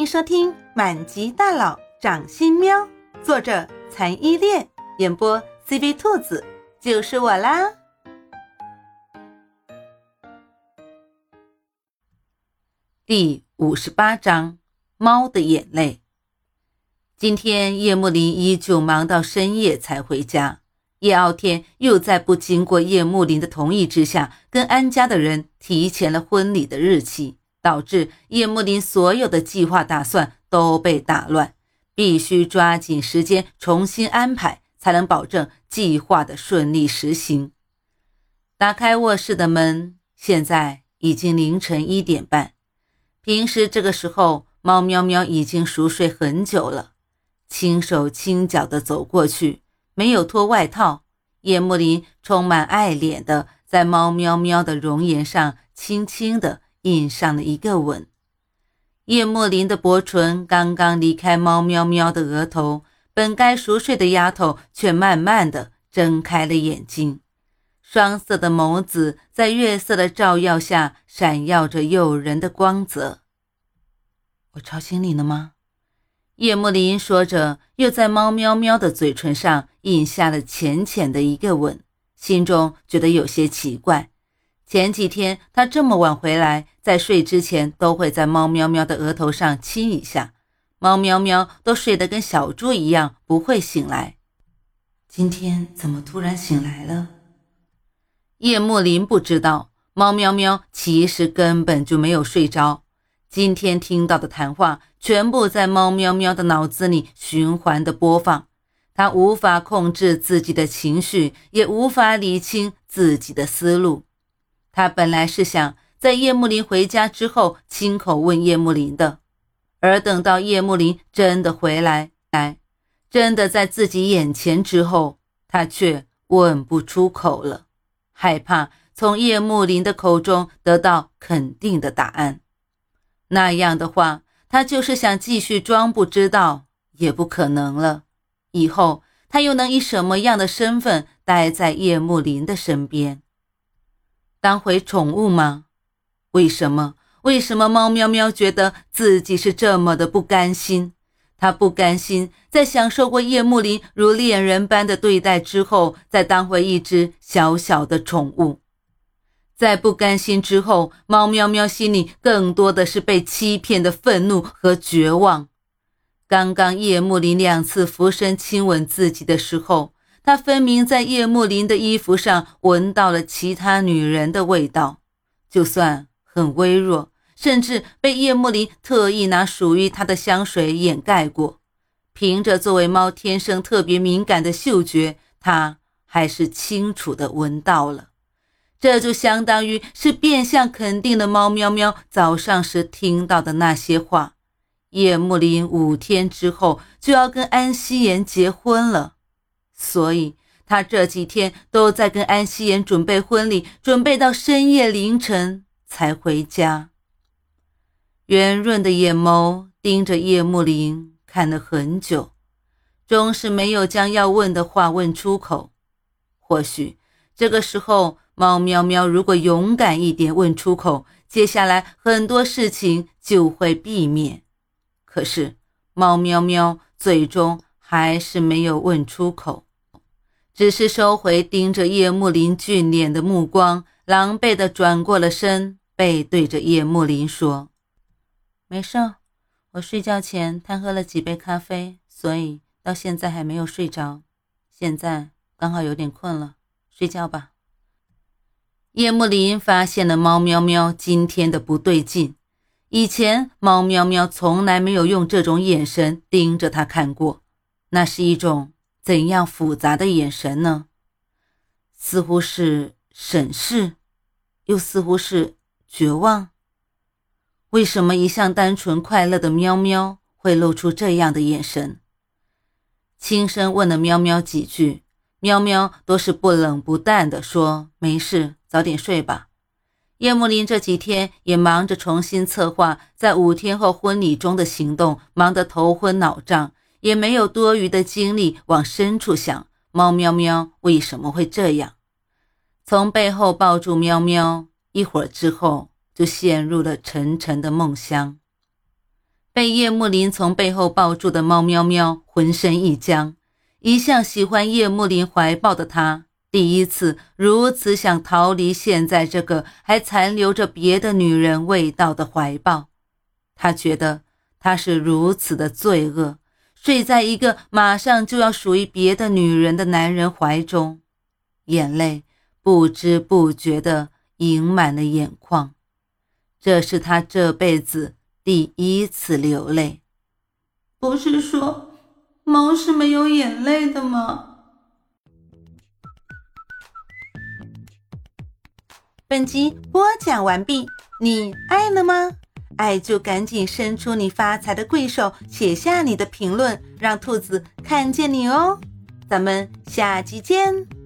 欢迎收听《满级大佬掌心喵》，作者残依恋，演播 CV 兔子，就是我啦。第五十八章：猫的眼泪。今天叶慕林依旧忙到深夜才回家。叶傲天又在不经过叶慕林的同意之下，跟安家的人提前了婚礼的日期。导致叶慕林所有的计划打算都被打乱，必须抓紧时间重新安排，才能保证计划的顺利实行。打开卧室的门，现在已经凌晨一点半。平时这个时候，猫喵喵已经熟睡很久了。轻手轻脚地走过去，没有脱外套。叶慕林充满爱怜地在猫喵喵的容颜上轻轻地。印上了一个吻，叶慕林的薄唇刚刚离开猫喵喵的额头，本该熟睡的丫头却慢慢的睁开了眼睛，双色的眸子在月色的照耀下闪耀着诱人的光泽。我吵醒你了吗？叶慕林说着，又在猫喵喵的嘴唇上印下了浅浅的一个吻，心中觉得有些奇怪。前几天他这么晚回来，在睡之前都会在猫喵喵的额头上亲一下，猫喵喵都睡得跟小猪一样，不会醒来。今天怎么突然醒来了？叶慕林不知道，猫喵喵其实根本就没有睡着。今天听到的谈话全部在猫喵喵的脑子里循环的播放，他无法控制自己的情绪，也无法理清自己的思路。他本来是想在叶慕林回家之后亲口问叶慕林的，而等到叶慕林真的回来，来，真的在自己眼前之后，他却问不出口了，害怕从叶慕林的口中得到肯定的答案。那样的话，他就是想继续装不知道，也不可能了。以后他又能以什么样的身份待在叶慕林的身边？当回宠物吗？为什么？为什么猫喵喵觉得自己是这么的不甘心？他不甘心在享受过叶幕林如恋人般的对待之后，再当回一只小小的宠物。在不甘心之后，猫喵喵心里更多的是被欺骗的愤怒和绝望。刚刚叶幕林两次俯身亲吻自己的时候。他分明在叶慕林的衣服上闻到了其他女人的味道，就算很微弱，甚至被叶慕林特意拿属于他的香水掩盖过，凭着作为猫天生特别敏感的嗅觉，他还是清楚的闻到了。这就相当于是变相肯定了猫喵喵早上时听到的那些话：叶慕林五天之后就要跟安希言结婚了。所以，他这几天都在跟安希言准备婚礼，准备到深夜凌晨才回家。圆润的眼眸盯着叶慕林看了很久，终是没有将要问的话问出口。或许这个时候，猫喵喵如果勇敢一点问出口，接下来很多事情就会避免。可是，猫喵喵最终还是没有问出口。只是收回盯着叶幕林俊脸的目光，狼狈地转过了身，背对着叶幕林说：“没事，我睡觉前贪喝了几杯咖啡，所以到现在还没有睡着。现在刚好有点困了，睡觉吧。”叶幕林发现了猫喵喵今天的不对劲，以前猫喵喵从来没有用这种眼神盯着他看过，那是一种。怎样复杂的眼神呢？似乎是审视，又似乎是绝望。为什么一向单纯快乐的喵喵会露出这样的眼神？轻声问了喵喵几句，喵喵都是不冷不淡的说：“没事，早点睡吧。”叶慕林这几天也忙着重新策划在五天后婚礼中的行动，忙得头昏脑胀。也没有多余的精力往深处想，猫喵喵为什么会这样？从背后抱住喵喵，一会儿之后就陷入了沉沉的梦乡。被叶幕林从背后抱住的猫喵喵浑身一僵，一向喜欢叶幕林怀抱的他，第一次如此想逃离现在这个还残留着别的女人味道的怀抱。他觉得他是如此的罪恶，睡在一个马上就要属于别的女人的男人怀中，眼泪不知不觉地盈满了眼眶。这是他这辈子。第一次流泪，不是说猫是没有眼泪的吗？本集播讲完毕，你爱了吗？爱就赶紧伸出你发财的贵手，写下你的评论，让兔子看见你哦。咱们下期见。